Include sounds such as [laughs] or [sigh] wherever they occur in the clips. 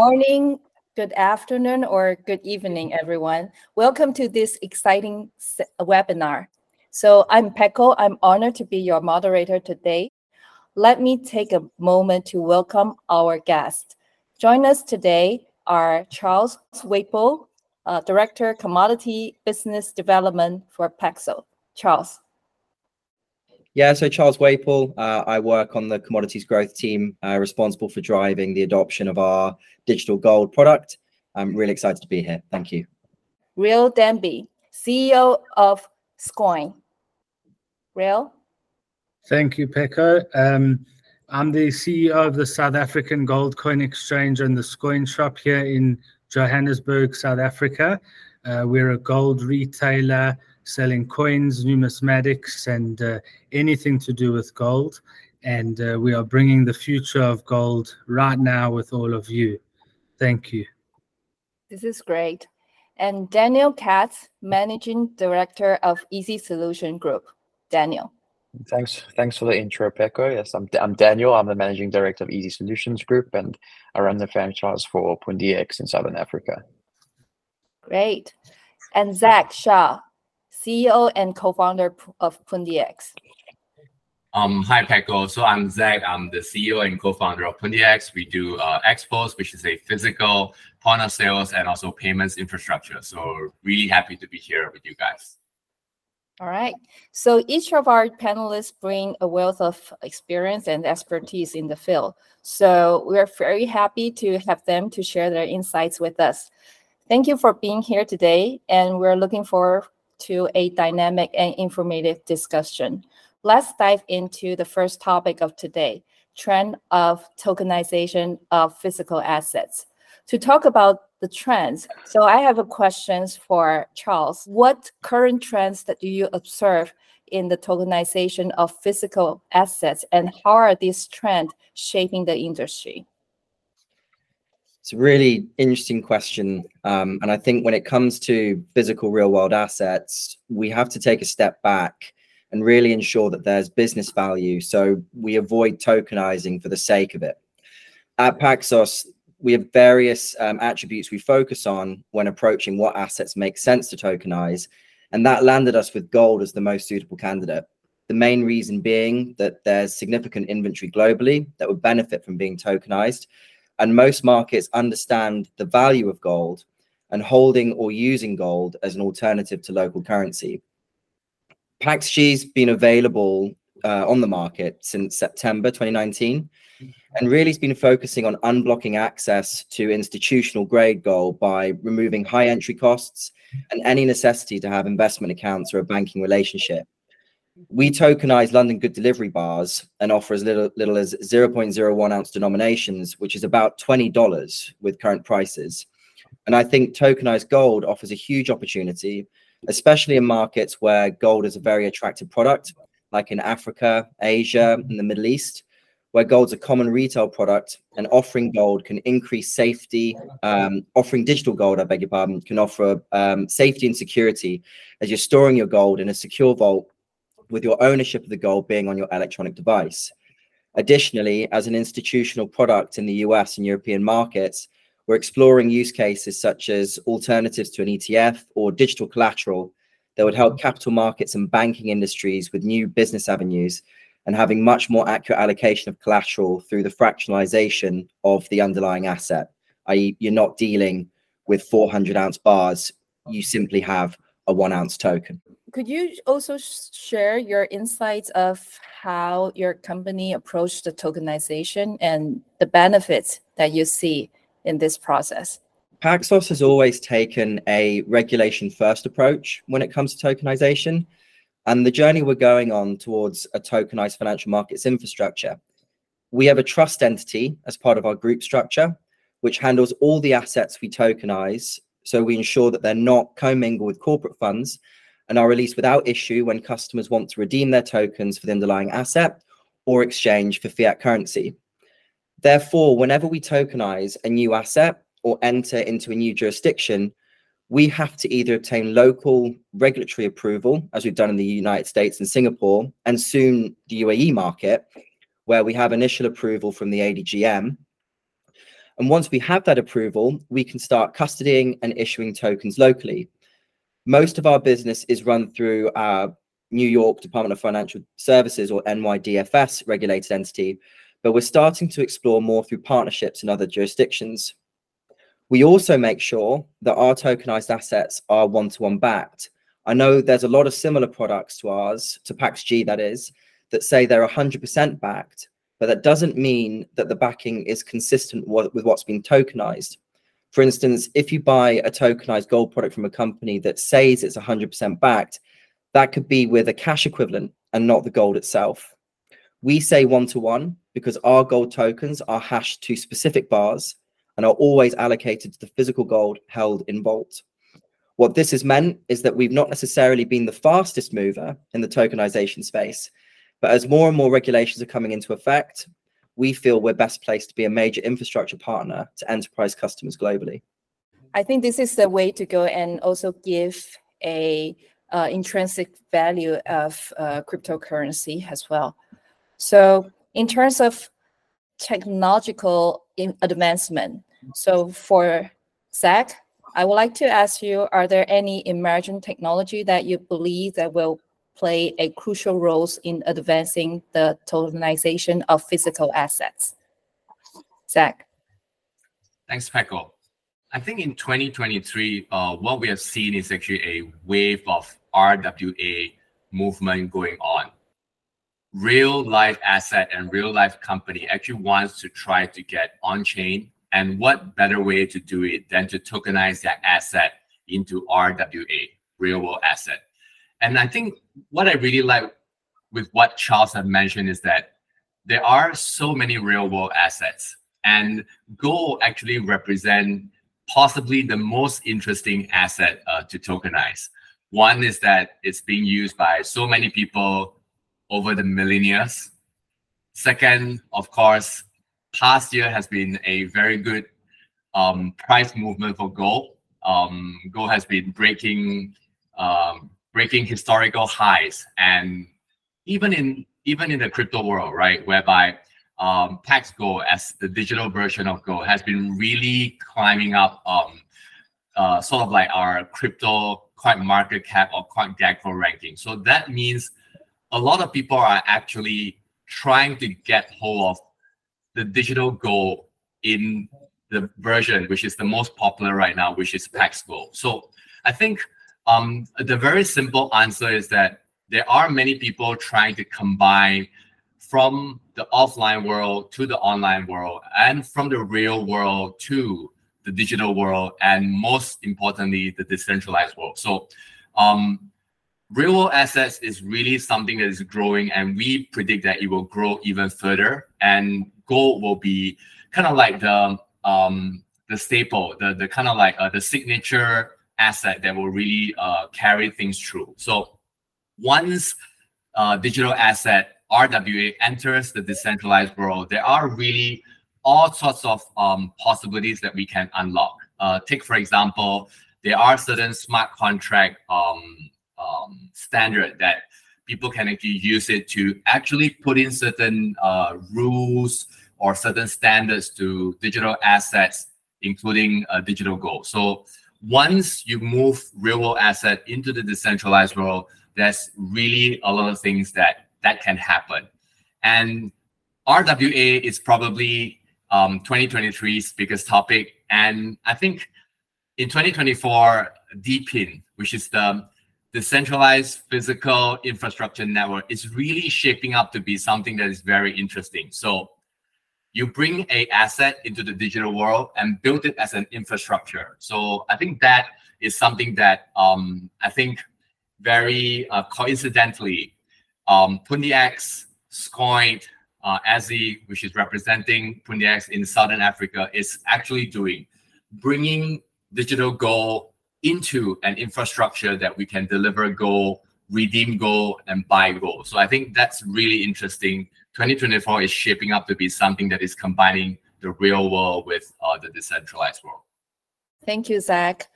morning, good afternoon, or good evening, everyone. Welcome to this exciting webinar. So I'm Peko. I'm honored to be your moderator today. Let me take a moment to welcome our guests. Join us today are Charles Waple, uh, Director, Commodity Business Development for Paxos. Charles. Yeah, so Charles Waple, uh, I work on the commodities growth team, uh, responsible for driving the adoption of our digital gold product. I'm really excited to be here. Thank you. Real Denby, CEO of Scoin. Real? Thank you, Peko. Um, I'm the CEO of the South African Gold Coin Exchange and the Scoin Shop here in Johannesburg, South Africa. Uh, we're a gold retailer selling coins, numismatics, and uh, anything to do with gold. And uh, we are bringing the future of gold right now with all of you. Thank you. This is great. And Daniel Katz, Managing Director of Ezee Solution Group. Daniel. Thanks. Thanks for the intro, Peko. Yes, I'm, I'm Daniel. I'm the Managing Director of Ezee Solutions Group, and I run the franchise for Pundi X in Southern Africa. Great. And Zach Shaw, CEO and co-founder of PundiX. Um, hi, Peko. So I'm Zach. I'm the CEO and co-founder of PundiX. We do uh, XPOS, which is a physical point of sales and also payments infrastructure. So really happy to be here with you guys. All right. So each of our panelists bring a wealth of experience and expertise in the field. So we're very happy to have them to share their insights with us. Thank you for being here today, and we're looking forward to a dynamic and informative discussion. Let's dive into the first topic of today, trend of tokenization of physical assets. To talk about the trends, so I have a questions for Charles. What current trends that do you observe in the tokenization of physical assets and how are these trends shaping the industry? It's a really interesting question. Um, and I think when it comes to physical real world assets, we have to take a step back and really ensure that there's business value. So we avoid tokenizing for the sake of it. At Paxos, we have various um, attributes we focus on when approaching what assets make sense to tokenize. And that landed us with gold as the most suitable candidate. The main reason being that there's significant inventory globally that would benefit from being tokenized and most markets understand the value of gold and holding or using gold as an alternative to local currency. PaxG's been available uh, on the market since September 2019 and really has been focusing on unblocking access to institutional grade gold by removing high entry costs and any necessity to have investment accounts or a banking relationship we tokenize London Good Delivery bars and offer as little, little as 0.01 ounce denominations, which is about $20 with current prices. And I think tokenized gold offers a huge opportunity, especially in markets where gold is a very attractive product, like in Africa, Asia, and the Middle East, where gold's a common retail product and offering gold can increase safety. Um, offering digital gold, I beg your pardon, can offer um, safety and security as you're storing your gold in a secure vault with your ownership of the gold being on your electronic device. Additionally, as an institutional product in the US and European markets, we're exploring use cases such as alternatives to an ETF or digital collateral that would help capital markets and banking industries with new business avenues and having much more accurate allocation of collateral through the fractionalization of the underlying asset, i.e., you're not dealing with 400 ounce bars, you simply have a one ounce token could you also share your insights of how your company approached the tokenization and the benefits that you see in this process? Paxos has always taken a regulation first approach when it comes to tokenization. And the journey we're going on towards a tokenized financial markets infrastructure, we have a trust entity as part of our group structure, which handles all the assets we tokenize. So we ensure that they're not commingled with corporate funds and are released without issue when customers want to redeem their tokens for the underlying asset or exchange for fiat currency. Therefore, whenever we tokenize a new asset or enter into a new jurisdiction, we have to either obtain local regulatory approval, as we've done in the United States and Singapore, and soon the UAE market, where we have initial approval from the ADGM, And once we have that approval, we can start custodying and issuing tokens locally. Most of our business is run through our New York Department of Financial Services or NYDFS regulated entity, but we're starting to explore more through partnerships in other jurisdictions. We also make sure that our tokenized assets are one-to-one backed. I know there's a lot of similar products to ours, to PAXG that is, that say they're 100% backed, but that doesn't mean that the backing is consistent with what's been tokenized. For instance, if you buy a tokenized gold product from a company that says it's 100% backed, that could be with a cash equivalent and not the gold itself. We say one-to-one because our gold tokens are hashed to specific bars and are always allocated to the physical gold held in vault. What this has meant is that we've not necessarily been the fastest mover in the tokenization space, but as more and more regulations are coming into effect, we feel we're best placed to be a major infrastructure partner to enterprise customers globally. I think this is the way to go and also give a uh, intrinsic value of uh, cryptocurrency as well. So in terms of technological advancement, so for Zach, I would like to ask you, are there any emerging technology that you believe that will play a crucial role in advancing the tokenization of physical assets? Zach. Thanks, Peko. I think in 2023, uh, what we have seen is actually a wave of RWA movement going on. Real life asset and real life company actually wants to try to get on chain. And what better way to do it than to tokenize that asset into RWA, real world asset? And I think what I really like with what Charles had mentioned is that there are so many real world assets and gold actually represent possibly the most interesting asset uh, to tokenize one is that it's being used by so many people over the millennia. Second, of course, past year has been a very good um, price movement for gold. Um, gold has been breaking um, breaking historical highs, and even in even in the crypto world, right, whereby um, Pax Gold as the digital version of gold has been really climbing up, um, uh, sort of like our crypto CoinMarketCap or CoinGecko ranking. So that means a lot of people are actually trying to get hold of the digital gold in the version which is the most popular right now, which is Pax Gold. So I think um, the very simple answer is that there are many people trying to combine from the offline world to the online world and from the real world to the digital world, and most importantly, the decentralized world. So, um, real world assets is really something that is growing, and we predict that it will grow even further. And gold will be kind of like the um, the staple, the the kind of like uh, the signature asset that will really uh, carry things through. So, once uh, digital asset RWA enters the decentralized world, there are really all sorts of um, possibilities that we can unlock. Uh, take for example, there are certain smart contract um, um, standard that people can actually use it to actually put in certain uh, rules or certain standards to digital assets, including uh, digital gold. So once you move real world asset into the decentralized world, there's really a lot of things that that can happen. And RWA is probably um, 2023's biggest topic. And I think in 2024, DePIN, which is the decentralized physical infrastructure network, is really shaping up to be something that is very interesting. So you bring a asset into the digital world and build it as an infrastructure. So I think that is something that um, I think very uh, coincidentally, um, Pundi X, Scoin, uh, ASI, which is representing Pundi X in Southern Africa, is actually doing, bringing digital gold into an infrastructure that we can deliver gold, redeem gold, and buy gold. So I think that's really interesting. 2024 is shaping up to be something that is combining the real world with uh, the decentralized world. Thank you, Zach.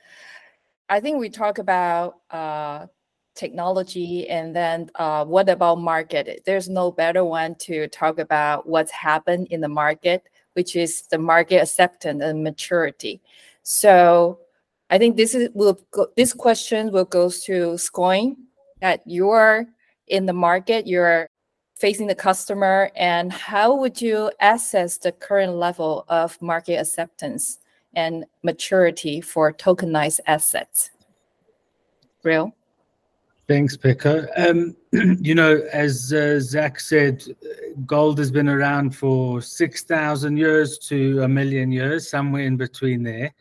I think we talk about uh, technology and then uh, what about market there's no better one to talk about what's happened in the market which is the market acceptance and maturity. So I think this is will go, this question will go to Scoin that you're in the market, you're facing the customer, and how would you assess the current level of market acceptance and maturity for tokenized assets? Real? Thanks, Peko. Um, [clears throat] you know, as uh, Zach said, gold has been around for 6,000 years to a million years, somewhere in between there.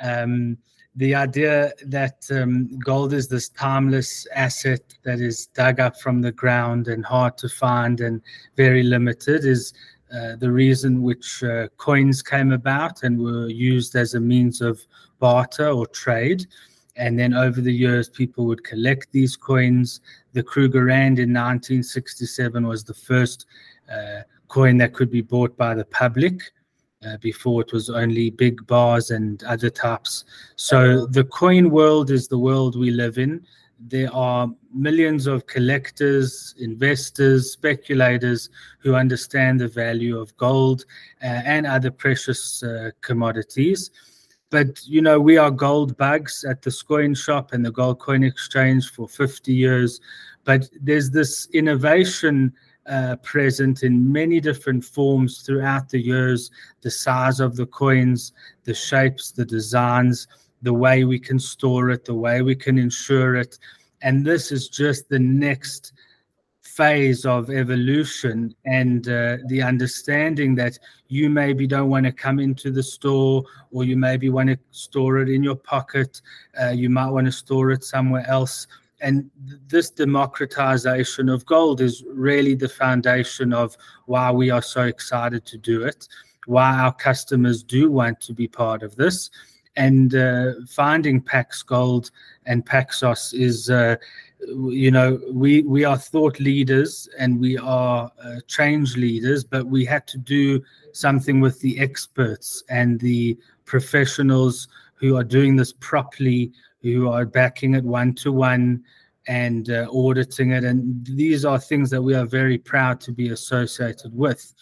Um, the idea that um, gold is this timeless asset that is dug up from the ground and hard to find and very limited is uh, the reason which uh, coins came about and were used as a means of barter or trade. And then over the years, people would collect these coins. The Krugerrand in 1967 was the first uh, coin that could be bought by the public. Uh, before it was only big bars and other types. So the coin world is the world we live in. There are millions of collectors, investors, speculators who understand the value of gold uh, and other precious uh, commodities. But you know, we are gold bugs at the coin shop and the gold coin exchange for 50 years. But there's this innovation uh, present in many different forms throughout the years the size of the coins, the shapes, the designs, the way we can store it, the way we can insure it. And this is just the next phase of evolution and uh, the understanding that you maybe don't want to come into the store or you maybe want to store it in your pocket. Uh, you might want to store it somewhere else and this democratization of gold is really the foundation of why we are so excited to do it, why our customers do want to be part of this. And uh, finding Pax Gold and Paxos is, uh, you know, we, we are thought leaders and we are uh, change leaders, but we had to do something with the experts and the professionals who are doing this properly who are backing it one to one and uh, auditing it. And these are things that we are very proud to be associated with.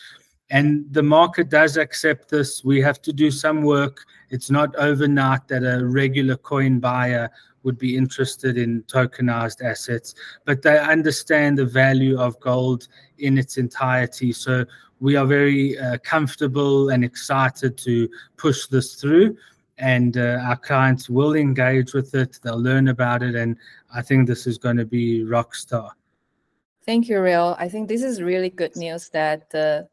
And the market does accept this. We have to do some work. It's not overnight that a regular coin buyer would be interested in tokenized assets, but they understand the value of gold in its entirety. So we are very uh, comfortable and excited to push this through and uh, our clients will engage with it. They'll learn about it, and I think this is going to be rock star. Thank you, Real. I think this is really good news that the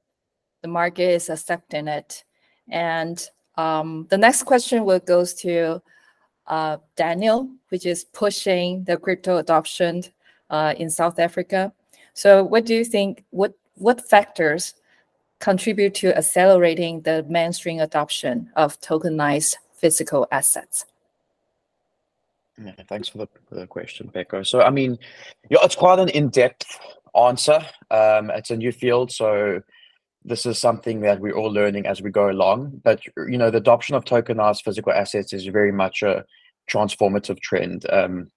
the market is accepting it. And um, the next question will goes to uh, Daniel, which is pushing the crypto adoption uh, in South Africa. So, what do you think? What what factors contribute to accelerating the mainstream adoption of tokenized physical assets? Yeah, thanks for the, the question, Peko. So, I mean, yeah, it's quite an in-depth answer. Um, it's a new field, so this is something that we're all learning as we go along. But you know, the adoption of tokenized physical assets is very much a transformative trend. Um,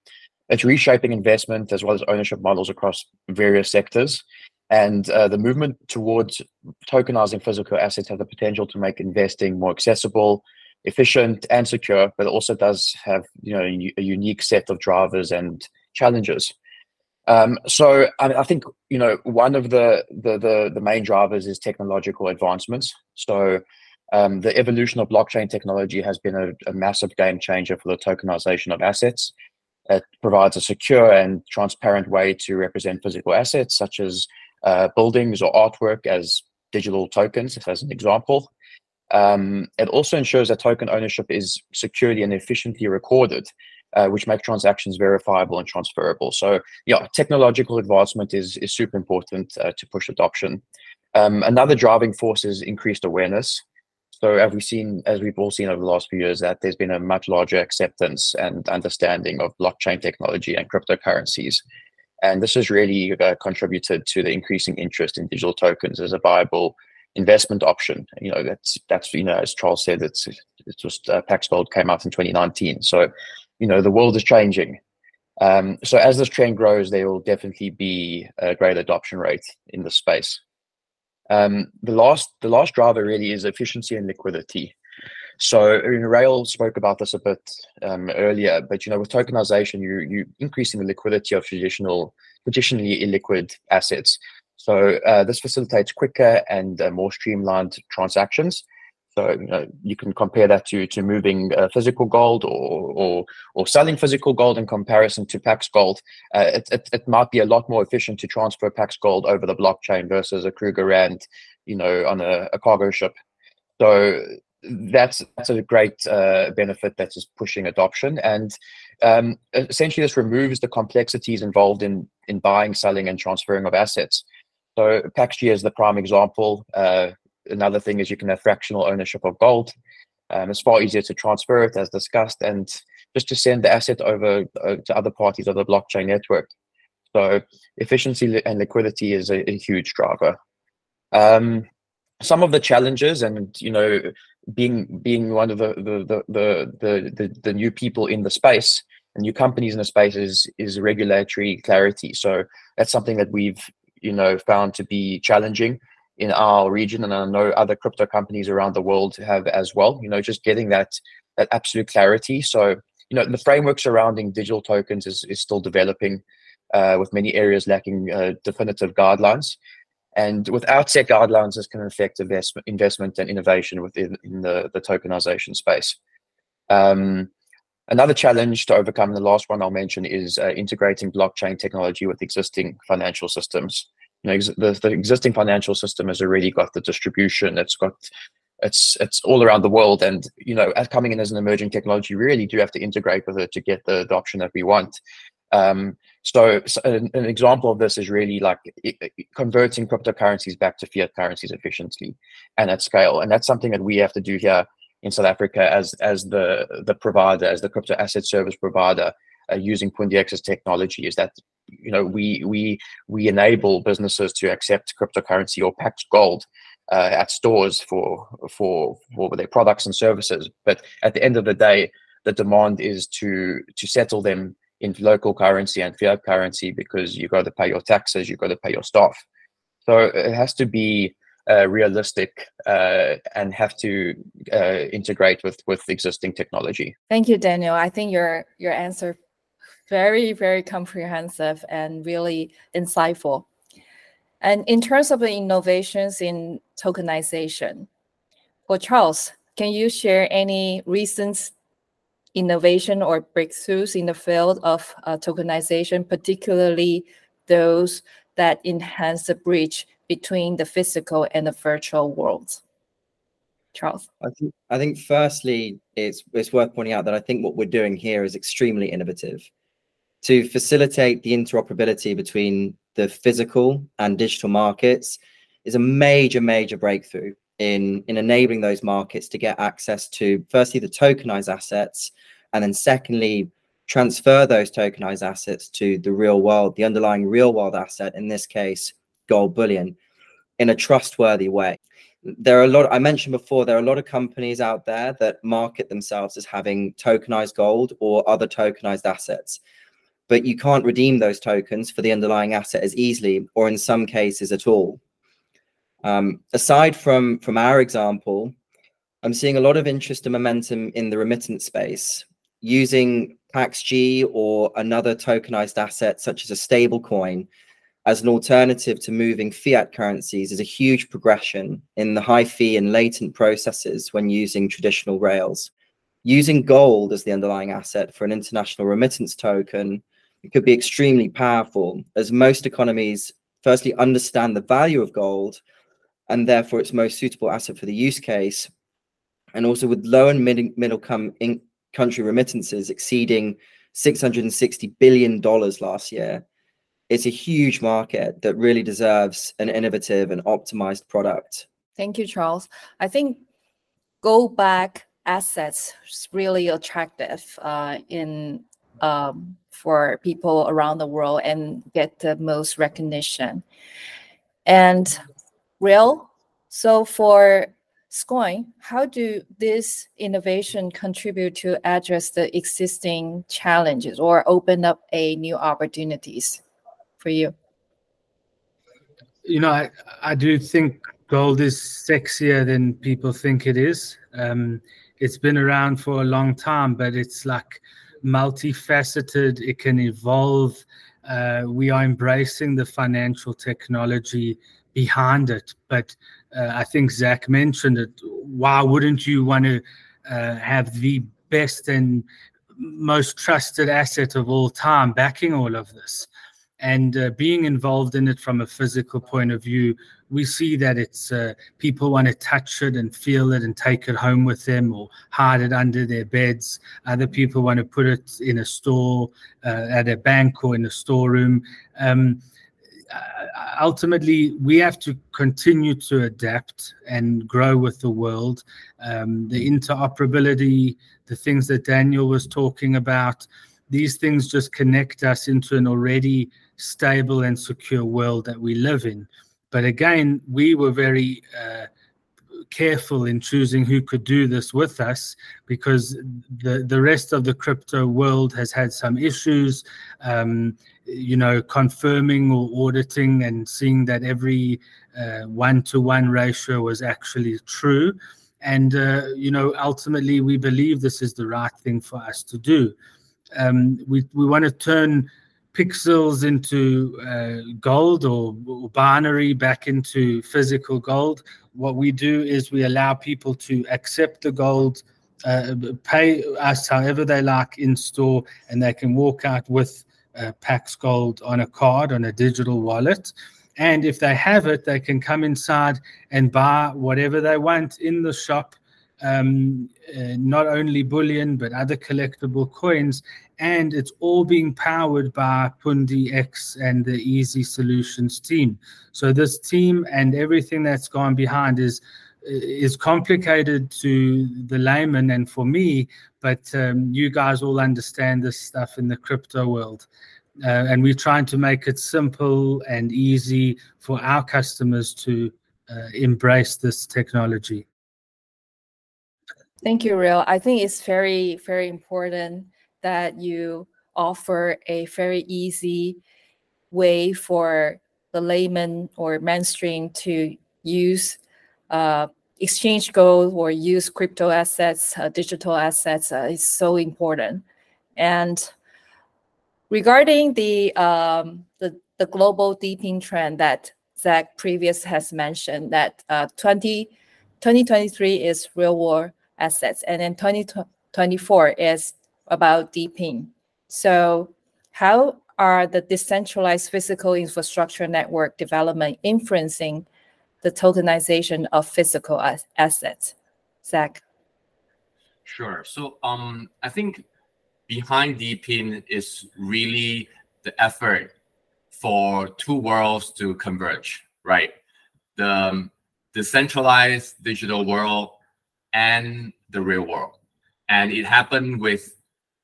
it's reshaping investment as well as ownership models across various sectors. And uh, the movement towards tokenizing physical assets have the potential to make investing more accessible, efficient and secure, but also does have you know a unique set of drivers and challenges. Um, so I, I, think you know one of the, the, the the main drivers is technological advancements. So um, the evolution of blockchain technology has been a, a, massive game changer for the tokenization of assets. It provides a secure and transparent way to represent physical assets, such as uh, buildings or artwork, as digital tokens, as an example. Um, it also ensures that token ownership is securely and efficiently recorded, uh, which make transactions verifiable and transferable. So, yeah, technological advancement is is super important uh, to push adoption. Um, another driving force is increased awareness. So, as we've seen, as we've all seen over the last few years, that there's been a much larger acceptance and understanding of blockchain technology and cryptocurrencies. And this has really uh, contributed to the increasing interest in digital tokens as a viable investment option. You know, that's that's you know, as Charles said, it's it's just uh, Pax Gold came out in 2019. So, you know, the world is changing. Um, so as this trend grows, there will definitely be a great adoption rate in the space. Um, the last the last driver really is efficiency and liquidity. So I mean, Rail spoke about this a bit um, earlier, but you know, with tokenization, you you increasing the liquidity of traditional traditionally illiquid assets. So uh, this facilitates quicker and uh, more streamlined transactions. So you, know, you can compare that to to moving uh, physical gold or, or or selling physical gold in comparison to Pax Gold. Uh, it, it, it might be a lot more efficient to transfer Pax Gold over the blockchain versus a Krugerrand, you know, on a, a cargo ship. So that's that's a great uh, benefit that is pushing adoption and um, essentially this removes the complexities involved in in buying selling and transferring of assets so paxg is the prime example. Uh, another thing is you can have fractional ownership of gold. Um, it's far easier to transfer it as discussed and just to send the asset over uh, to other parties of the blockchain network. So efficiency and liquidity is a, a huge driver. Um, some of the challenges and you know being being one of the the the the the, the new people in the space and new companies in the space is is regulatory clarity. So that's something that we've you know found to be challenging in our region and i know other crypto companies around the world have as well you know just getting that that absolute clarity so you know the framework surrounding digital tokens is, is still developing uh, with many areas lacking uh, definitive guidelines and without set guidelines, this can affect investment, investment and innovation within in the, the tokenization space. Um, another challenge to overcome, the last one I'll mention, is uh, integrating blockchain technology with existing financial systems. You know, the, the existing financial system has already got the distribution. It's got it's it's all around the world, and you know, coming in as an emerging technology, really do have to integrate with it to get the adoption that we want. Um, so, so an, an, example of this is really like it, converting cryptocurrencies back to fiat currencies efficiently and at scale. And that's something that we have to do here in South Africa as as the the provider, as the crypto asset service provider, uh, using PundiX's technology. Is that you know we we we enable businesses to accept cryptocurrency or Pax Gold uh, at stores for for for their products and services. But at the end of the day, the demand is to to settle them in local currency and fiat currency because you've got to pay your taxes, you've got to pay your staff. So it has to be uh, realistic uh, and have to uh, integrate with with existing technology. Thank you, Daniel. I think your your answer very very comprehensive and really insightful. And in terms of the innovations in tokenization, for Charles, can you share any recent innovation or breakthroughs in the field of uh, tokenization, particularly those that enhance the bridge between the physical and the virtual worlds. Charles. I think I think firstly it's it's worth pointing out that I think what we're doing here is extremely innovative to facilitate the interoperability between the physical and digital markets is a major major breakthrough in in enabling those markets to get access to firstly the tokenized assets and then secondly transfer those tokenized assets to the real world the underlying real world asset in this case gold bullion in a trustworthy way. There are a lot i mentioned before there are a lot of companies out there that market themselves as having tokenized gold or other tokenized assets. But you can't redeem those tokens for the underlying asset as easily or in some cases at all. Um, aside from from our example, I'm seeing a lot of interest and momentum in the remittance space using PaxG or another tokenized asset such as a stable coin as an alternative to moving fiat currencies is a huge progression in the high fee and latent processes when using traditional rails. Using gold as the underlying asset for an international remittance token could be extremely powerful as most economies firstly understand the value of gold and therefore its most suitable asset for the use case. And also with low and mid, middle come in country remittances exceeding $660 billion last year, it's a huge market that really deserves an innovative and optimized product. Thank you, Charles. I think gold back assets is really attractive uh, in um, for people around the world and get the most recognition. And real. So for Scoin, how do this innovation contribute to address the existing challenges or open up a new opportunities for you? You know, I, I do think gold is sexier than people think it is. Um, it's been around for a long time, but it's like multifaceted. It can evolve. Uh, we are embracing the financial technology behind it. But uh, I think Zach mentioned it. Why wouldn't you want to uh, have the best and most trusted asset of all time backing all of this? And uh, being involved in it from a physical point of view, we see that it's uh, people want to touch it and feel it and take it home with them or hide it under their beds. Other people want to put it in a store, uh, at a bank or in a storeroom. Um, uh, ultimately, we have to continue to adapt and grow with the world. Um, the interoperability, the things that Daniel was talking about, these things just connect us into an already stable and secure world that we live in. But again, we were very uh, careful in choosing who could do this with us because the the rest of the crypto world has had some issues um, you know confirming or auditing and seeing that every one to one ratio was actually true and uh, you know ultimately we believe this is the right thing for us to do um, we we want to turn pixels into uh, gold or, or, binary back into physical gold. What we do is we allow people to accept the gold, uh, pay us however they like in store, and they can walk out with uh, Pax Gold on a card, on a digital wallet. And if they have it, they can come inside and buy whatever they want in the shop um, uh, not only bullion but other collectible coins, and it's all being powered by Pundi X and the Ezee Solutions team. So this team and everything that's gone behind is is complicated to the layman and for me, but um, you guys all understand this stuff in the crypto world. Uh, and we're trying to make it simple and easy for our customers to uh, embrace this technology. Thank you, Real. I think it's very, very important that you offer a very easy way for the layman or mainstream to use uh, exchange gold or use crypto assets, uh, digital assets uh, is so important. And regarding the, um, the, the global DePIN trend that Zach previous has mentioned, that uh, 20, 2023 is real world assets. And then 2024 is about DePIN. So how are the decentralized physical infrastructure network development influencing the tokenization of physical as assets? Zach? Sure. So um, I think behind DePIN is really the effort for two worlds to converge, right? The um, decentralized digital world and the real world. And it happened with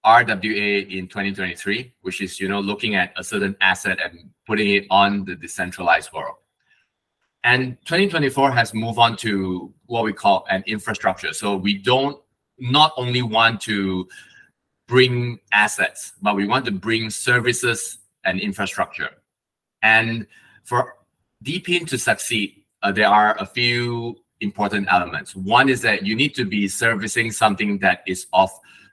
RWA in 2023, which is you know looking at a certain asset and putting it on the decentralized world. And 2024 has moved on to what we call an infrastructure. So we don't not only want to bring assets, but we want to bring services and infrastructure. And for DePIN to succeed, uh, there are a few important elements. One is that you need to be servicing something that is of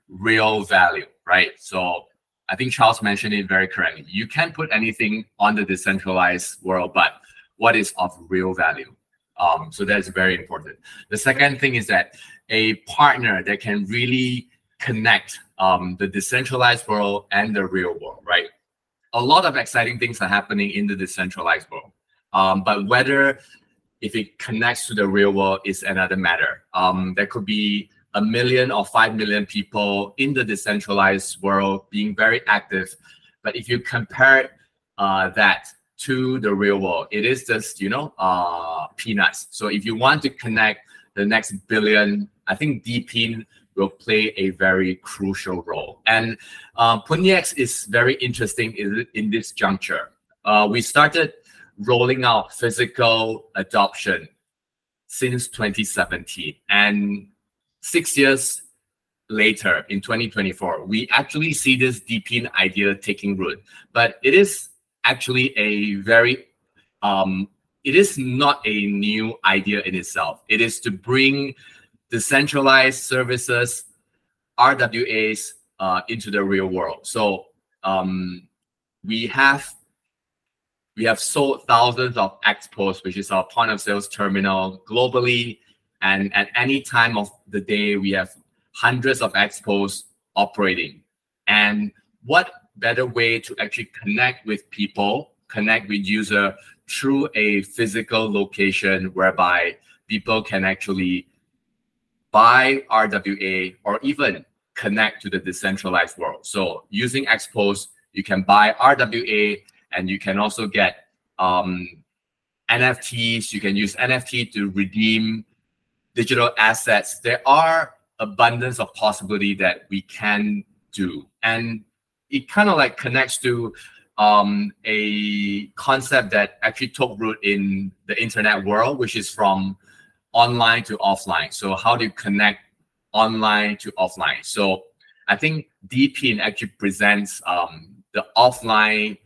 real value, right? So I think Charles mentioned it very correctly. You can't put anything on the decentralized world, but what is of real value? Um, so that's very important. The second thing is that a partner that can really connect um, the decentralized world and the real world, right? A lot of exciting things are happening in the decentralized world. Um, but whether if it connects to the real world is another matter. Um, there could be a million or five million people in the decentralized world being very active, but if you compare uh, that to the real world, it is just you know uh, peanuts. So if you want to connect the next billion, I think DePIN will play a very crucial role. And uh, Pundi-X is very interesting in, in this juncture. Uh, we started rolling out physical adoption since 2017. And six years later, in 2024, we actually see this DePIN idea taking root. But it is actually a very um, it is not a new idea in itself. It is to bring decentralized services, RWAs, uh, into the real world. So um, we have we have sold thousands of XPOS, which is our point of sales terminal globally. And at any time of the day, we have hundreds of XPOS operating. And what better way to actually connect with people, connect with user through a physical location whereby people can actually buy RWA or even connect to the decentralized world. So using XPOS, you can buy RWA and you can also get um, NFTs. You can use NFT to redeem digital assets. There are abundance of possibility that we can do, and it kind of like connects to um, a concept that actually took root in the internet world, which is from online to offline. So how do you connect online to offline? So I think DePIN actually presents um, the offline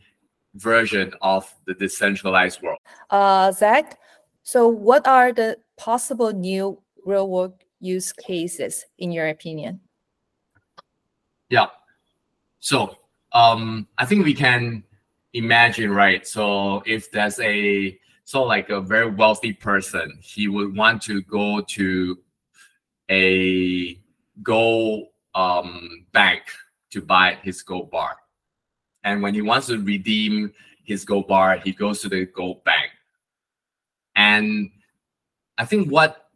version of the decentralized world. Uh, Zach, so what are the possible new real world use cases in your opinion? Yeah. So um, I think we can imagine, right? So if there's a so like a very wealthy person, he would want to go to a gold um, bank to buy his gold bar. And when he wants to redeem his gold bar, he goes to the gold bank. And I think what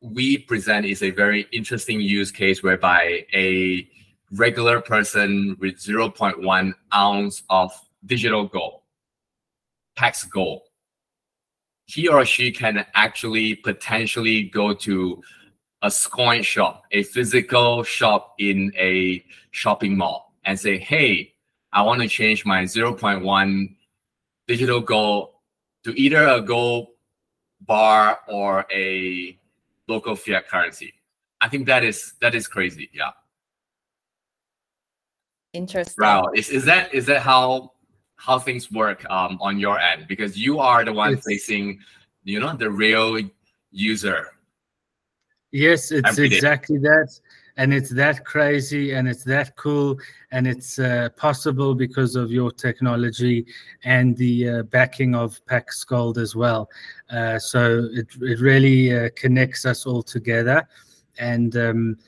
we present is a very interesting use case whereby a regular person with 0.1 ounce of digital gold, PAX gold, he or she can actually potentially go to a coin shop, a physical shop in a shopping mall, and say, hey, I want to change my 0.1 digital gold to either a gold bar or a local fiat currency. I think that is that is crazy. Yeah. Interesting. Wow. Is, is that is that how how things work um, on your end? Because you are the one It's- facing, you know, the real user. Yes, it's exactly that. And it's that crazy and it's that cool. And it's uh, possible because of your technology and the uh, backing of Pax Gold as well. Uh, so it, it really uh, connects us all together. And um,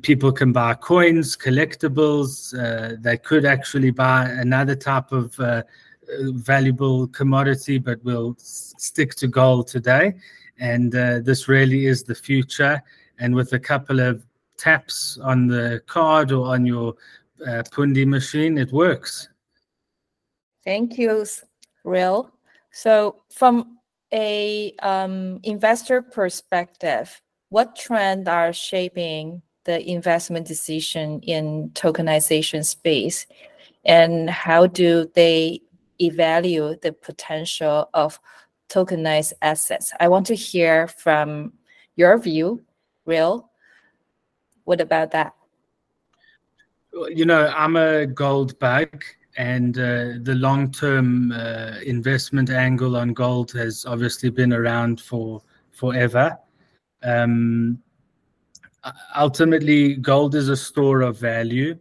people can buy coins, collectibles. Uh, they could actually buy another type of uh, valuable commodity, but we'll stick to gold today and this really is the future. And with a couple of taps on the card or on your uh, Pundi machine, it works. Thank you, Real. So from a um, investor perspective, what trend are shaping the investment decision in tokenization space? And how do they evaluate the potential of tokenized assets? I want to hear from your view, Real. What about that? You know, I'm a gold bug, and uh, the long term uh, investment angle on gold has obviously been around for forever. Um, ultimately, gold is a store of value.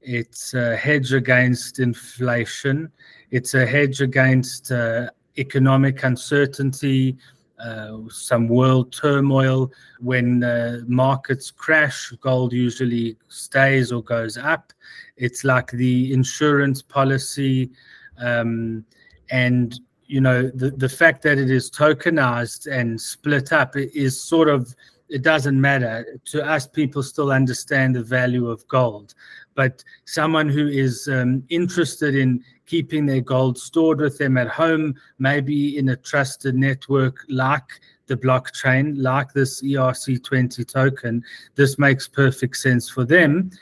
It's a hedge against inflation. It's a hedge against uh, economic uncertainty, uh, some world turmoil. When uh, markets crash, gold usually stays or goes up. It's like the insurance policy. Um, and, you know, the, the fact that it is tokenized and split up is sort of, it doesn't matter. To us, people still understand the value of gold. But someone who is um, interested in keeping their gold stored with them at home, maybe in a trusted network like the blockchain, like this ERC20 token, this makes perfect sense for them.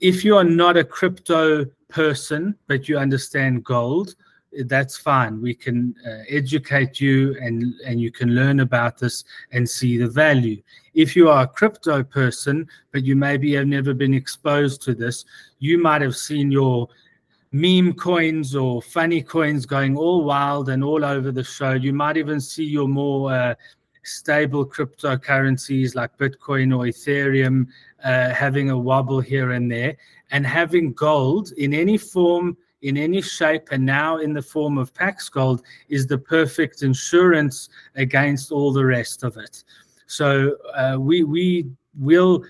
If you are not a crypto person, but you understand gold, that's fine. We can uh, educate you and, and you can learn about this and see the value. If you are a crypto person, but you maybe have never been exposed to this, you might have seen your meme coins or funny coins going all wild and all over the show. You might even see your more uh, stable cryptocurrencies like Bitcoin or Ethereum uh, having a wobble here and there. And having gold in any form, in any shape, and now in the form of Pax Gold is the perfect insurance against all the rest of it. So uh, we we will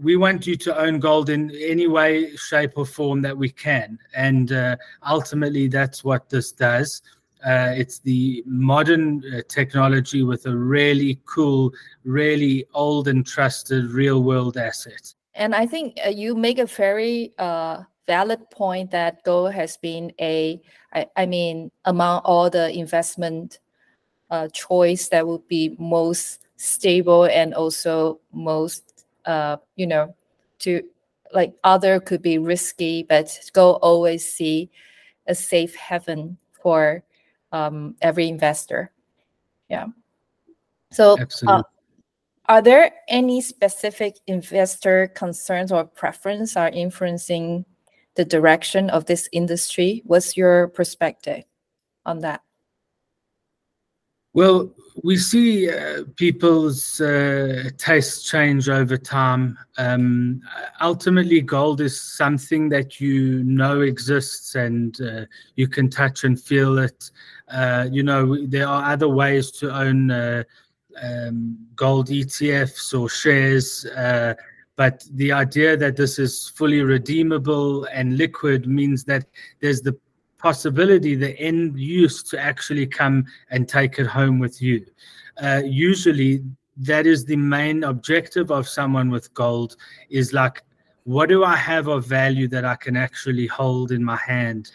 we want you to own gold in any way, shape, or form that we can. And uh, ultimately, that's what this does. Uh, it's the modern uh, technology with a really cool, really old and trusted real world asset. And I think uh, you make a very uh, valid point that gold has been a, I, I mean, among all the investment uh, choice that would be most stable and also most uh, you know, to like other could be risky, but gold always see a safe haven for um, every investor. Yeah. So, uh, are there any specific investor concerns or preference are influencing the direction of this industry? What's your perspective on that? Well, we see uh, people's uh, tastes change over time. Um, ultimately, gold is something that you know exists and uh, you can touch and feel it. Uh, you know, there are other ways to own uh, um, gold ETFs or shares. But the idea that this is fully redeemable and liquid means that there's the possibility the end use to actually come and take it home with you. Uh, usually, that is the main objective of someone with gold is like, what do I have of value that I can actually hold in my hand?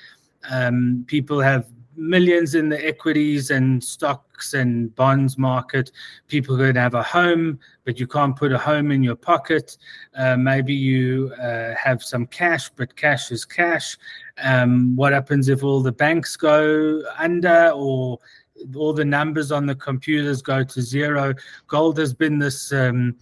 Um, people have millions in the equities and stocks and bonds market. People could have a home, but you can't put a home in your pocket. Uh, maybe you uh, have some cash, but cash is cash. Um, what happens if all the banks go under or all the numbers on the computers go to zero? Gold has been this. Um,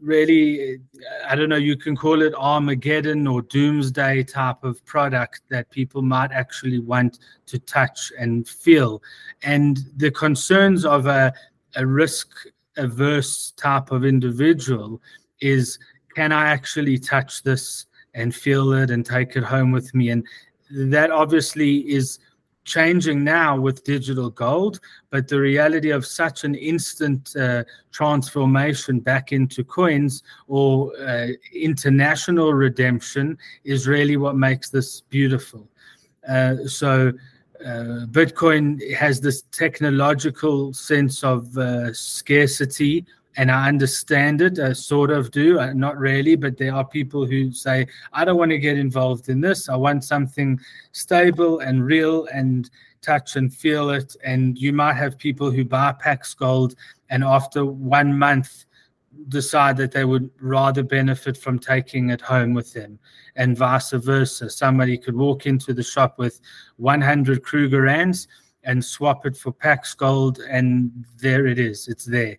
really, I don't know, you can call it Armageddon or doomsday type of product that people might actually want to touch and feel. And the concerns of a, a risk averse type of individual is can I actually touch this and feel it and take it home with me? And that obviously is changing now with digital gold, but the reality of such an instant uh, transformation back into coins or uh, international redemption is really what makes this beautiful. Uh, so, uh, Bitcoin has this technological sense of uh, scarcity and I understand it, I sort of do, uh, not really, but there are people who say, I don't want to get involved in this. I want something stable and real and touch and feel it. And you might have people who buy Pax Gold and after one month decide that they would rather benefit from taking it home with them and vice versa. Somebody could walk into the shop with 100 Krugerrands and swap it for Pax Gold and there it is, it's there.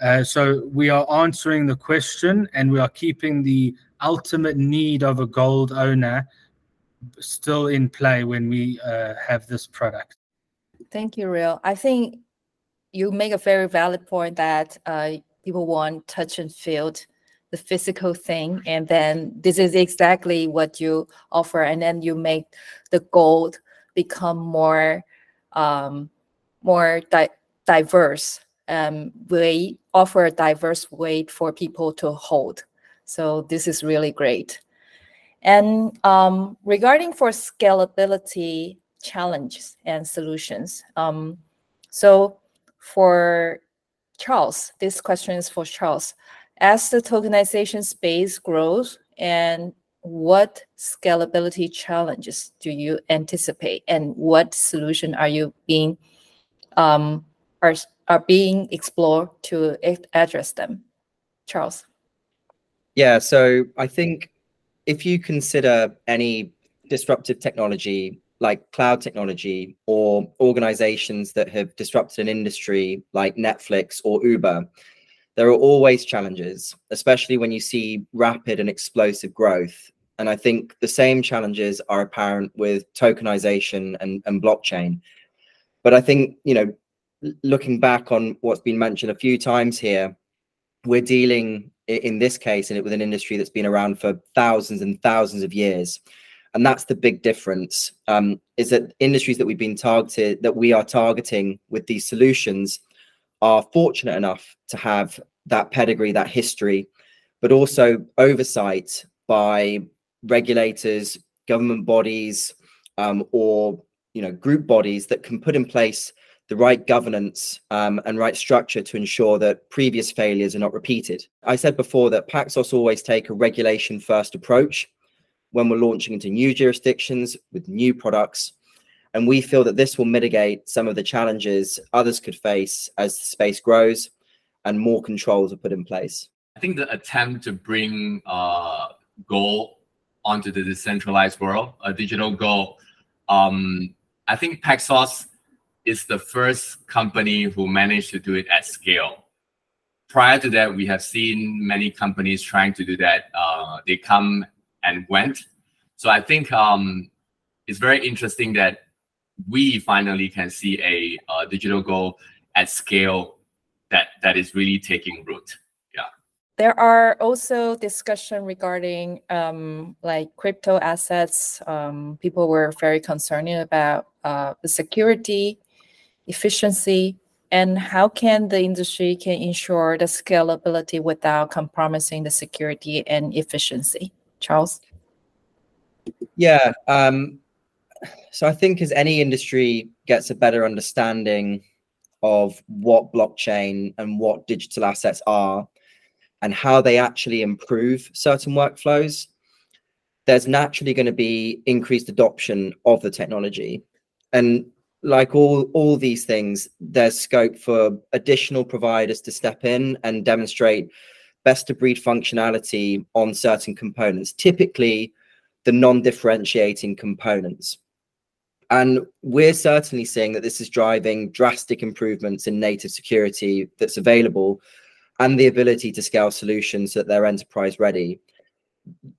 Uh, so we are answering the question and we are keeping the ultimate need of a gold owner still in play when we uh, have this product. Thank you, Real. I think you make a very valid point that uh, people want touch and feel the physical thing and then this is exactly what you offer and then you make the gold become more um, more di- diverse um, we offer a diverse way for people to hold. So this is really great. And um, regarding for scalability challenges and solutions, um, so for Charles, this question is for Charles. As the tokenization space grows, and what scalability challenges do you anticipate, and what solution are you being um, are are being explored to address them. Charles. Yeah, so I think if you consider any disruptive technology like cloud technology or organizations that have disrupted an industry like Netflix or Uber, there are always challenges, especially when you see rapid and explosive growth. And I think the same challenges are apparent with tokenization and, and blockchain. But I think, you know, looking back on what's been mentioned a few times here, we're dealing in this case in with an industry that's been around for thousands and thousands of years. And that's the big difference um, is that industries that we've been targeted, that we are targeting with these solutions are fortunate enough to have that pedigree, that history, but also oversight by regulators, government bodies, um, or you know group bodies that can put in place the right governance um, and right structure to ensure that previous failures are not repeated. I said before that Paxos always take a regulation first approach when we're launching into new jurisdictions with new products. And we feel that this will mitigate some of the challenges others could face as the space grows and more controls are put in place. I think the attempt to bring uh, gold onto the decentralized world, a digital gold, um, I think Paxos is the first company who managed to do it at scale. Prior to that, we have seen many companies trying to do that. Uh, they come and went. So I think um, it's very interesting that we finally can see a, a digital goal at scale that that is really taking root. There are also discussion regarding um, like crypto assets. Um, people were very concerned about uh, the security efficiency, and how can the industry can ensure the scalability without compromising the security and efficiency? Charles? Yeah. Um, so I think as any industry gets a better understanding of what blockchain and what digital assets are and how they actually improve certain workflows, there's naturally going to be increased adoption of the technology. And like all all these things there's scope for additional providers to step in and demonstrate best of breed functionality on certain components typically the non-differentiating components. And we're certainly seeing that this is driving drastic improvements in native security that's available and the ability to scale solutions that they're enterprise ready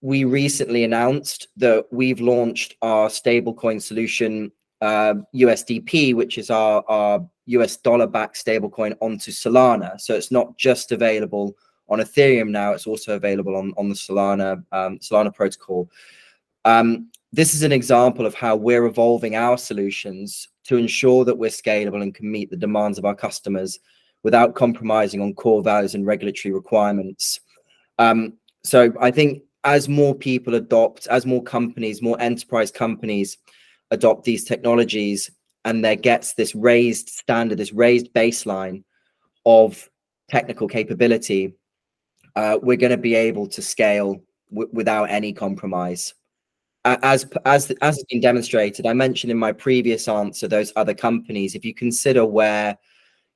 we recently announced that we've launched our stablecoin solution USDP, which is our, our US dollar backed stablecoin, onto Solana. So it's not just available on Ethereum now, it's also available on, on the Solana, um, Solana protocol. Um, this is an example of how we're evolving our solutions to ensure that we're scalable and can meet the demands of our customers without compromising on core values and regulatory requirements. Um, so I think as more people adopt, as more companies, more enterprise companies adopt these technologies and there gets this raised standard, this raised baseline of technical capability, uh, we're going to be able to scale without any compromise. As as as has been demonstrated, I mentioned in my previous answer those other companies. If you consider where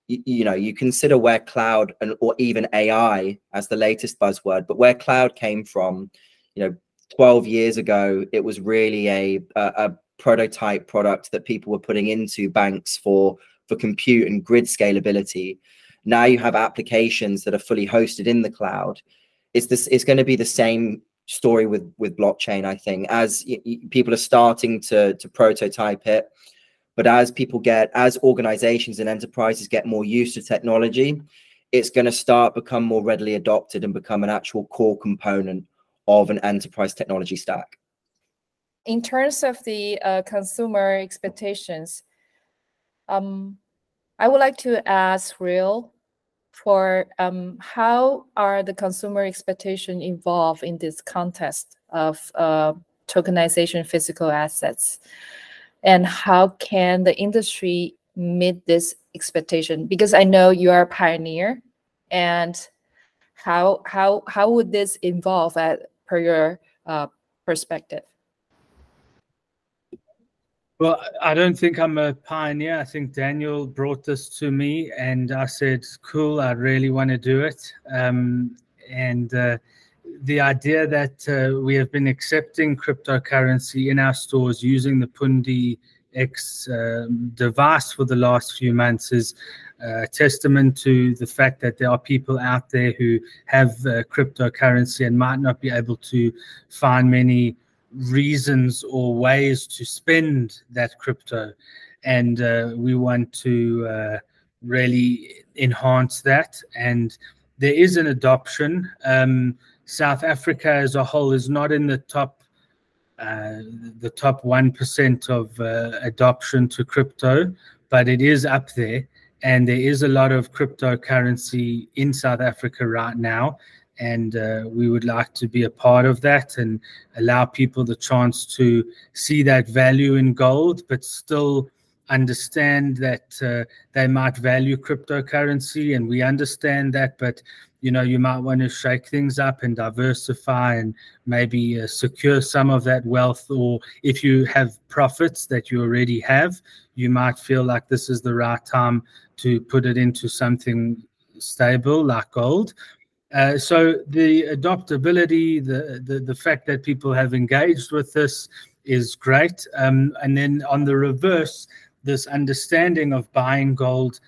you, you know you consider where cloud and or even AI as the latest buzzword, but where cloud came from, you know, 12 years ago, it was really a, a, prototype product that people were putting into banks for for compute and grid scalability. Now you have applications that are fully hosted in the cloud. It's this it's going to be the same story with with blockchain i think. As y- y- people are starting to to prototype it but as people get as organizations and enterprises get more used to technology it's going to start become more readily adopted and become an actual core component of an enterprise technology stack in terms of the uh, consumer expectations, um, I would like to ask Real for um, how are the consumer expectation involved in this context of uh, tokenization physical assets, and how can the industry meet this expectation? Because I know you are a pioneer, and how how how would this evolve at per your uh, perspective? Well, I don't think I'm a pioneer. I think Daniel brought this to me, and I said, "Cool, I really want to do it." Um, and uh, the idea that uh, we have been accepting cryptocurrency in our stores using the Pundi X uh, device for the last few months is a testament to the fact that there are people out there who have uh, cryptocurrency and might not be able to find many reasons or ways to spend that crypto. And uh, we want to uh, really enhance that. And there is an adoption. Um, South Africa as a whole is not in the top uh, the top 1% of uh, adoption to crypto, but it is up there. And there is a lot of cryptocurrency in South Africa right now. And uh, we would like to be a part of that and allow people the chance to see that value in gold, but still understand that uh, they might value cryptocurrency. And we understand that, but you know you might want to shake things up and diversify and maybe uh, secure some of that wealth or if you have profits that you already have you might feel like this is the right time to put it into something stable like gold uh, so the adoptability the, the the fact that people have engaged with this is great um, and then on the reverse this understanding of buying gold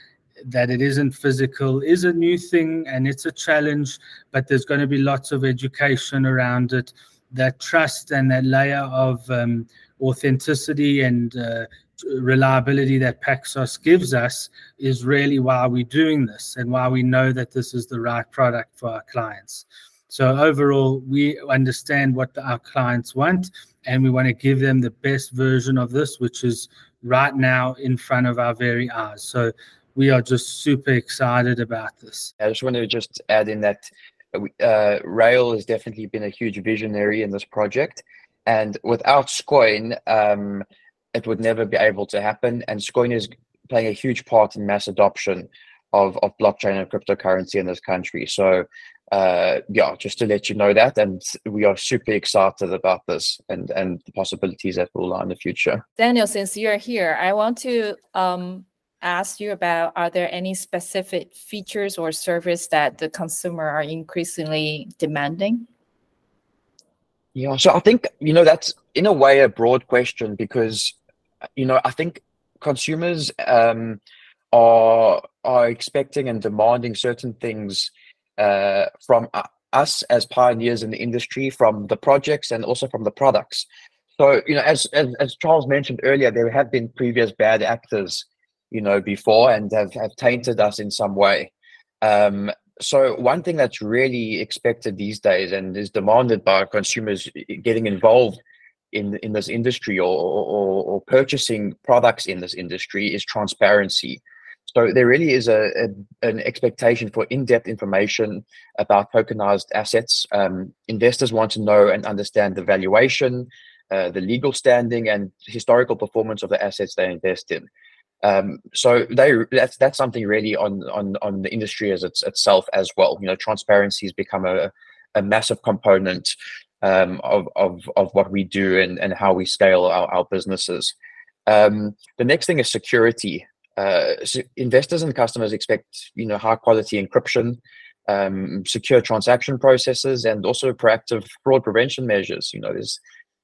that it isn't physical is a new thing and it's a challenge, but there's going to be lots of education around it. That trust and that layer of um, authenticity and uh, reliability that Paxos gives us is really why we're doing this and why we know that this is the right product for our clients. So overall, we understand what our clients want, and we want to give them the best version of this, which is right now in front of our very eyes. So we are just super excited about this. I just want to just add in that uh, Rail has definitely been a huge visionary in this project, and without Scoin, um, it would never be able to happen. And Scoin is playing a huge part in mass adoption of, of blockchain and cryptocurrency in this country. So, uh, yeah, just to let you know that, and we are super excited about this and and the possibilities that will lie in the future. Daniel, since you're here, I want to um, ask you about are there any specific features or service that the consumer are increasingly demanding? Yeah, so I think you know that's in a way a broad question because you know I think consumers um, are are expecting and demanding certain things uh, from us as pioneers in the industry, from the projects and also from the products. So you know, as as, as Charles mentioned earlier, there have been previous bad actors you know, before and have, have tainted us in some way. Um, so one thing that's really expected these days and is demanded by consumers getting involved in in this industry or, or, or purchasing products in this industry is transparency. So there really is a, a an expectation for in-depth information about tokenized assets. Um, investors want to know and understand the valuation, uh, the legal standing, and historical performance of the assets they invest in. Um, so they that's that's something really on on on the industry as it's, itself as well. You know, transparency has become a, a massive component um, of, of of what we do and and how we scale our, our businesses. Um, the next thing is security. Uh, so investors and customers expect you know high quality encryption, um, secure transaction processes, and also proactive fraud prevention measures. You know, there's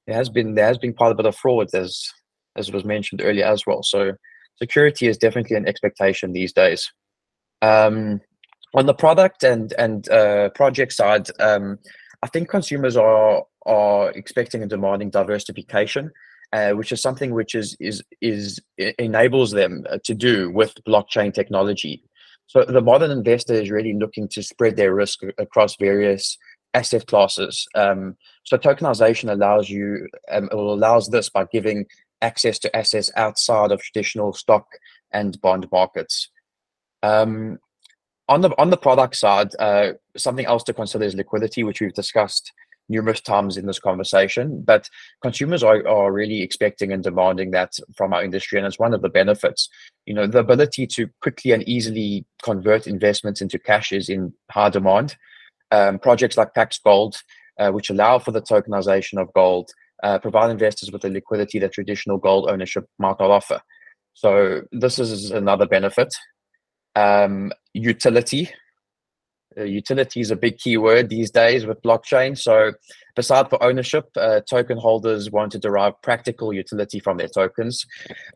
there has been there has been quite a bit of fraud as as was mentioned earlier as well. So security is definitely an expectation these days. Um, on the product and and uh, project side, um, I think consumers are are expecting and demanding diversification, uh, which is something which is is is enables them uh, to do with blockchain technology. So the modern investor is really looking to spread their risk across various asset classes. Um, so tokenization allows you, um, allows this by giving access to assets outside of traditional stock and bond markets. Um, on the on the product side, uh, something else to consider is liquidity, which we've discussed numerous times in this conversation. But consumers are, are really expecting and demanding that from our industry, and it's one of the benefits. You know, the ability to quickly and easily convert investments into cash is in high demand. Um, projects like Pax Gold, uh, which allow for the tokenization of gold, uh, provide investors with the liquidity that traditional gold ownership might not offer. So this is another benefit. Um, utility. uh, utility is a big keyword these days with blockchain. So, beside for ownership, uh, token holders want to derive practical utility from their tokens.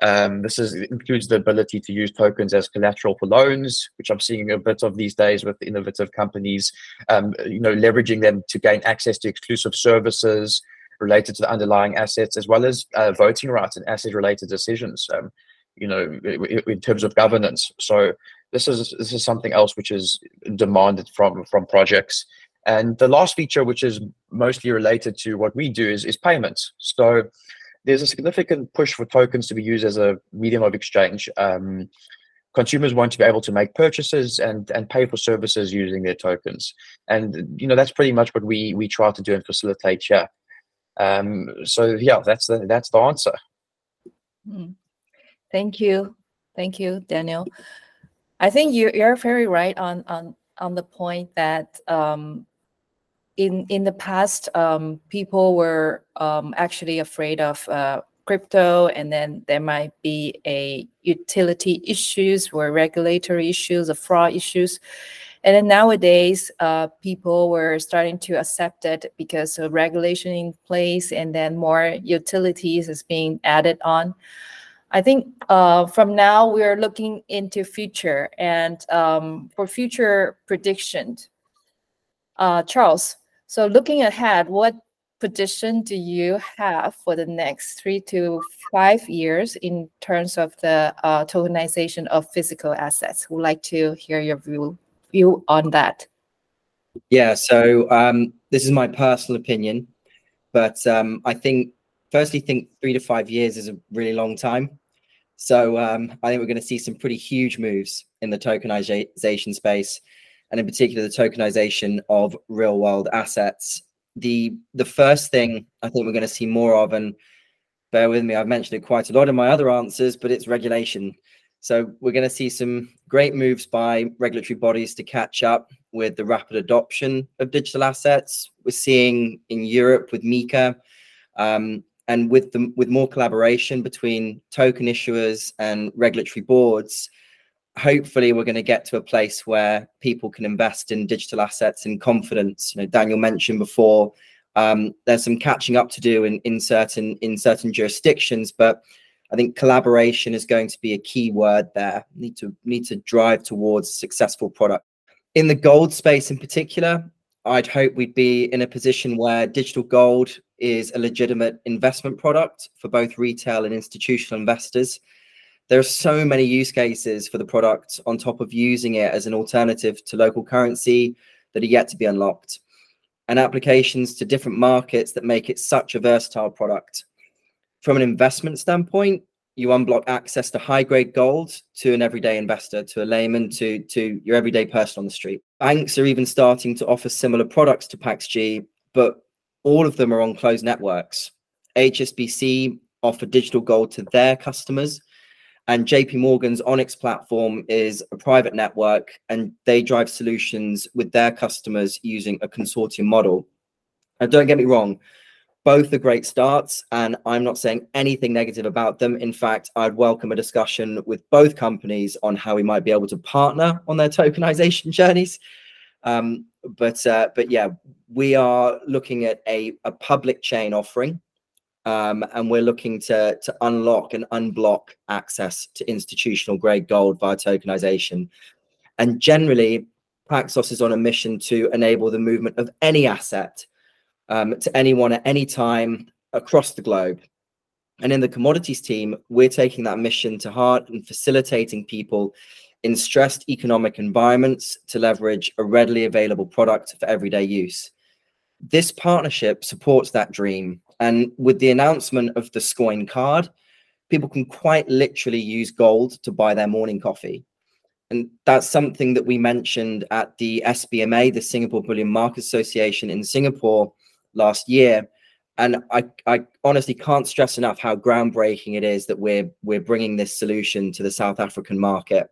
Um, this is, includes the ability to use tokens as collateral for loans, which I'm seeing a bit of these days with innovative companies. Um, you know, leveraging them to gain access to exclusive services related to the underlying assets, as well as uh, voting rights and asset-related decisions. Um, you know, in terms of governance. So this is this is something else which is demanded from from projects. And the last feature, which is mostly related to what we do, is, is payments. So there's a significant push for tokens to be used as a medium of exchange. Um, consumers want to be able to make purchases and and pay for services using their tokens. And you know that's pretty much what we we try to do and facilitate here. Um, so yeah, that's the that's the answer. Mm. Thank you, thank you, Daniel. I think you you're very right on on on the point that um, in in the past um, people were um, actually afraid of uh, crypto, and then there might be a utility issues or regulatory issues or fraud issues. And then nowadays, uh, people were starting to accept it because of regulation in place, and then more utilities is being added on. I think uh, from now we're looking into future and um, for future predictions. Uh, Charles, so looking ahead, what position do you have for the next three to five years in terms of the uh, tokenization of physical assets? Would like to hear your view view on that. Yeah, so um, this is my personal opinion, but um, I think firstly think three to five years is a really long time. So um, I think we're going to see some pretty huge moves in the tokenization space, and in particular the tokenization of real world assets. The the first thing I think we're going to see more of, and bear with me, I've mentioned it quite a lot in my other answers, but it's regulation. So we're going to see some great moves by regulatory bodies to catch up with the rapid adoption of digital assets. We're seeing in Europe with MiCA, um, and with the with more collaboration between token issuers and regulatory boards hopefully we're going to get to a place where people can invest in digital assets in confidence. You know daniel mentioned before um, there's some catching up to do in, in certain in certain jurisdictions but i think collaboration is going to be a key word there. Need to need to drive towards successful product. In the gold space in particular I'd hope we'd be in a position where digital gold is a legitimate investment product for both retail and institutional investors. There are so many use cases for the product on top of using it as an alternative to local currency that are yet to be unlocked, and applications to different markets that make it such a versatile product. From an investment standpoint, you unblock access to high grade gold to an everyday investor, to a layman, to, to your everyday person on the street. Banks are even starting to offer similar products to PaxG, but all of them are on closed networks. HSBC offer digital gold to their customers, and JP Morgan's Onyx platform is a private network, and they drive solutions with their customers using a consortium model. And don't get me wrong, both are great starts, and I'm not saying anything negative about them. In fact, I'd welcome a discussion with both companies on how we might be able to partner on their tokenization [laughs] journeys. Um, but uh, but yeah, we are looking at a, a public chain offering, um, and we're looking to to unlock and unblock access to institutional grade gold via tokenization. And generally, Paxos is on a mission to enable the movement of any asset um, to anyone at any time across the globe. And in the commodities team, we're taking that mission to heart and facilitating people in stressed economic environments to leverage a readily available product for everyday use. This partnership supports that dream. And with the announcement of the Scoin card, people can quite literally use gold to buy their morning coffee. And that's something that we mentioned at the SBMA, the Singapore Bullion Market Association in Singapore, last year. And I, I honestly can't stress enough how groundbreaking it is that we're we're bringing this solution to the South African market.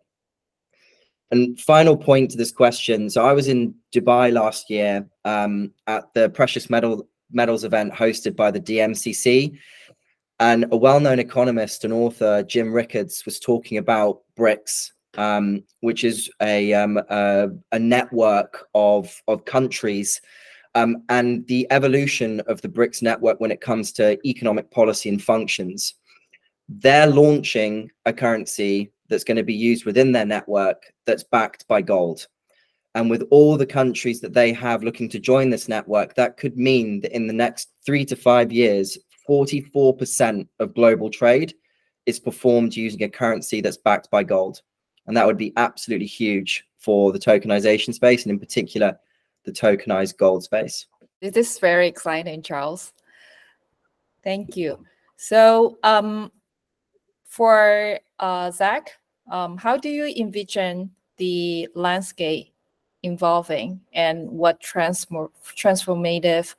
And final point to this question. So I was in Dubai last year um, at the precious metal metals event hosted by the DMCC, and a well-known economist and author, Jim Rickards, was talking about BRICS, um, which is a, um, a, a network of of countries. Um, and the evolution of the BRICS network when it comes to economic policy and functions. They're launching a currency that's going to be used within their network that's backed by gold. And with all the countries that they have looking to join this network, that could mean that in the next three to five years, 44% of global trade is performed using a currency that's backed by gold. And that would be absolutely huge for the tokenization space and in particular the tokenized gold space. This is very exciting, Charles. Thank you. So um, for uh, Zach, um, how do you envision the landscape involving and what transform transformative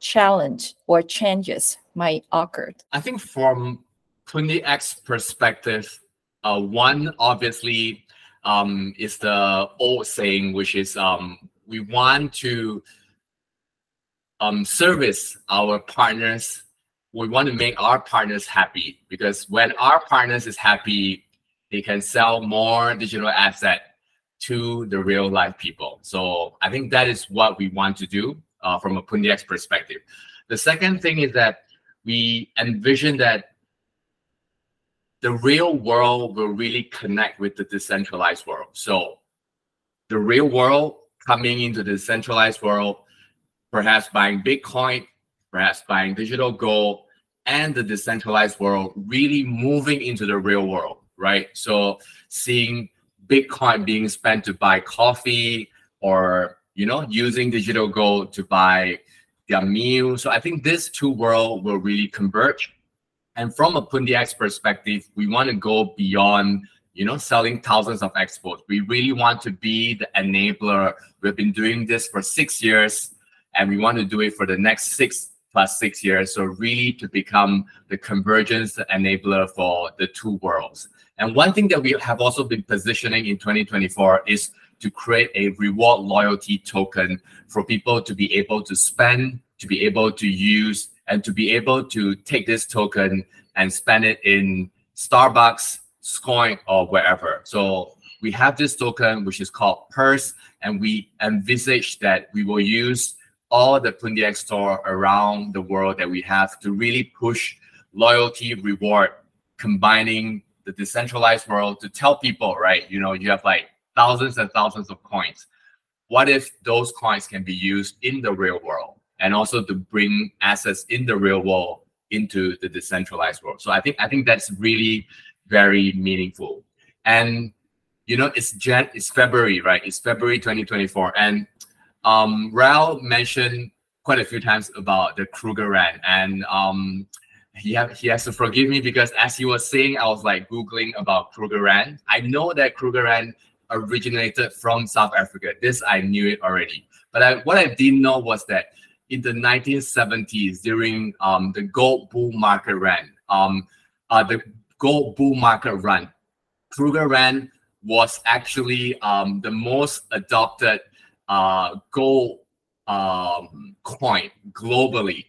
challenge or changes might occur? I think from Pundi X perspective, uh, one obviously um, is the old saying, which is um, we want to um, service our partners. We want to make our partners happy because when our partners is happy, they can sell more digital asset to the real life people. So I think that is what we want to do uh, from a PundiX perspective. The second thing is that we envision that the real world will really connect with the decentralized world. So the real world coming into the decentralized world, perhaps buying Bitcoin, perhaps buying digital gold, and the decentralized world really moving into the real world, right? So seeing Bitcoin being spent to buy coffee or you know using digital gold to buy their meal. So I think these two worlds will really converge. And from a PundiX perspective, we want to go beyond you know selling thousands of XPOS. We really want to be the enabler. We've been doing this for six years, and we want to do it for the next six plus six years. So really to become the convergence enabler for the two worlds. And one thing that we have also been positioning in 2024 is to create a reward loyalty token for people to be able to spend, to be able to use, and to be able to take this token and spend it in Starbucks, Scoin, or wherever. So we have this token, which is called Purse, and we envisage that we will use all the PundiX store around the world that we have to really push loyalty reward, combining the decentralized world to tell people, right? You know, you have like thousands and thousands of coins. What if those coins can be used in the real world and also to bring assets in the real world into the decentralized world? So I think I think that's really very meaningful. And you know, it's Jan, it's February, right? It's February 2024, and um, Raul mentioned quite a few times about the Krugerrand, and um, he have he has to forgive me because as he was saying, I was like googling about Krugerrand. I know that Krugerrand originated from South Africa. This I knew it already, but I, what I didn't know was that in the 1970s, during um, the gold bull market run, um, uh, the gold bull market run, Krugerrand was actually um, the most adopted uh, gold um, coin globally,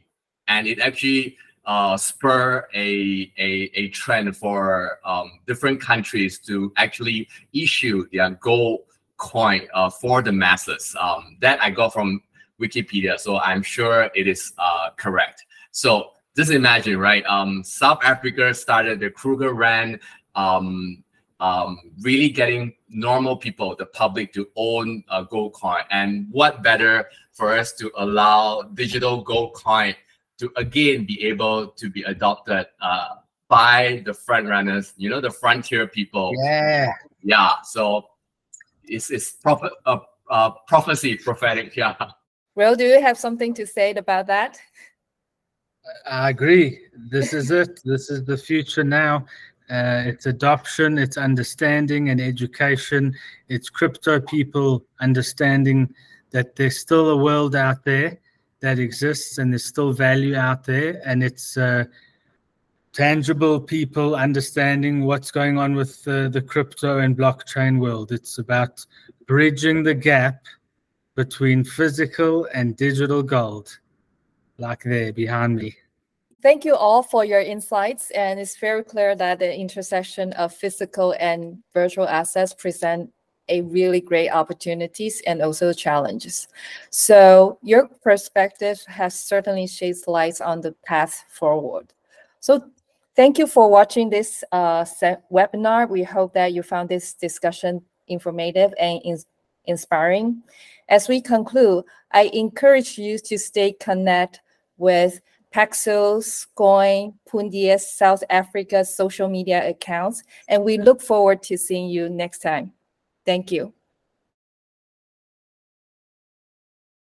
and it actually uh, spur a, a, a trend for um, different countries to actually issue their gold coin uh, for the masses. Um, that I got from Wikipedia, so I'm sure it is uh, correct. So just imagine, right? Um, South Africa started the Krugerrand, um, um, really getting normal people, the public, to own a gold coin. And what better for us to allow digital gold coin to again be able to be adopted uh, by the front runners, you know, the frontier people. Yeah. Yeah. So it's it's prophet uh, uh, prophecy prophetic. Yeah. Well, do you have something to say about that? I agree. This is it. This is the future now. Uh, it's adoption, it's understanding and education. It's crypto people understanding that there's still a world out there that exists and there's still value out there and it's uh, tangible people understanding what's going on with uh, the crypto and blockchain world it's about bridging the gap between physical and digital gold like there behind me thank you all for your insights. And it's very clear that the intersection of physical and virtual assets present a really great opportunities and also challenges. So your perspective has certainly shed light on the path forward. So thank you for watching this uh, webinar. We hope that you found this discussion informative and in inspiring. As we conclude, I encourage you to stay connected with Paxos, Scoin, Pundi X, South Africa's social media accounts, and we look forward to seeing you next time. Thank you.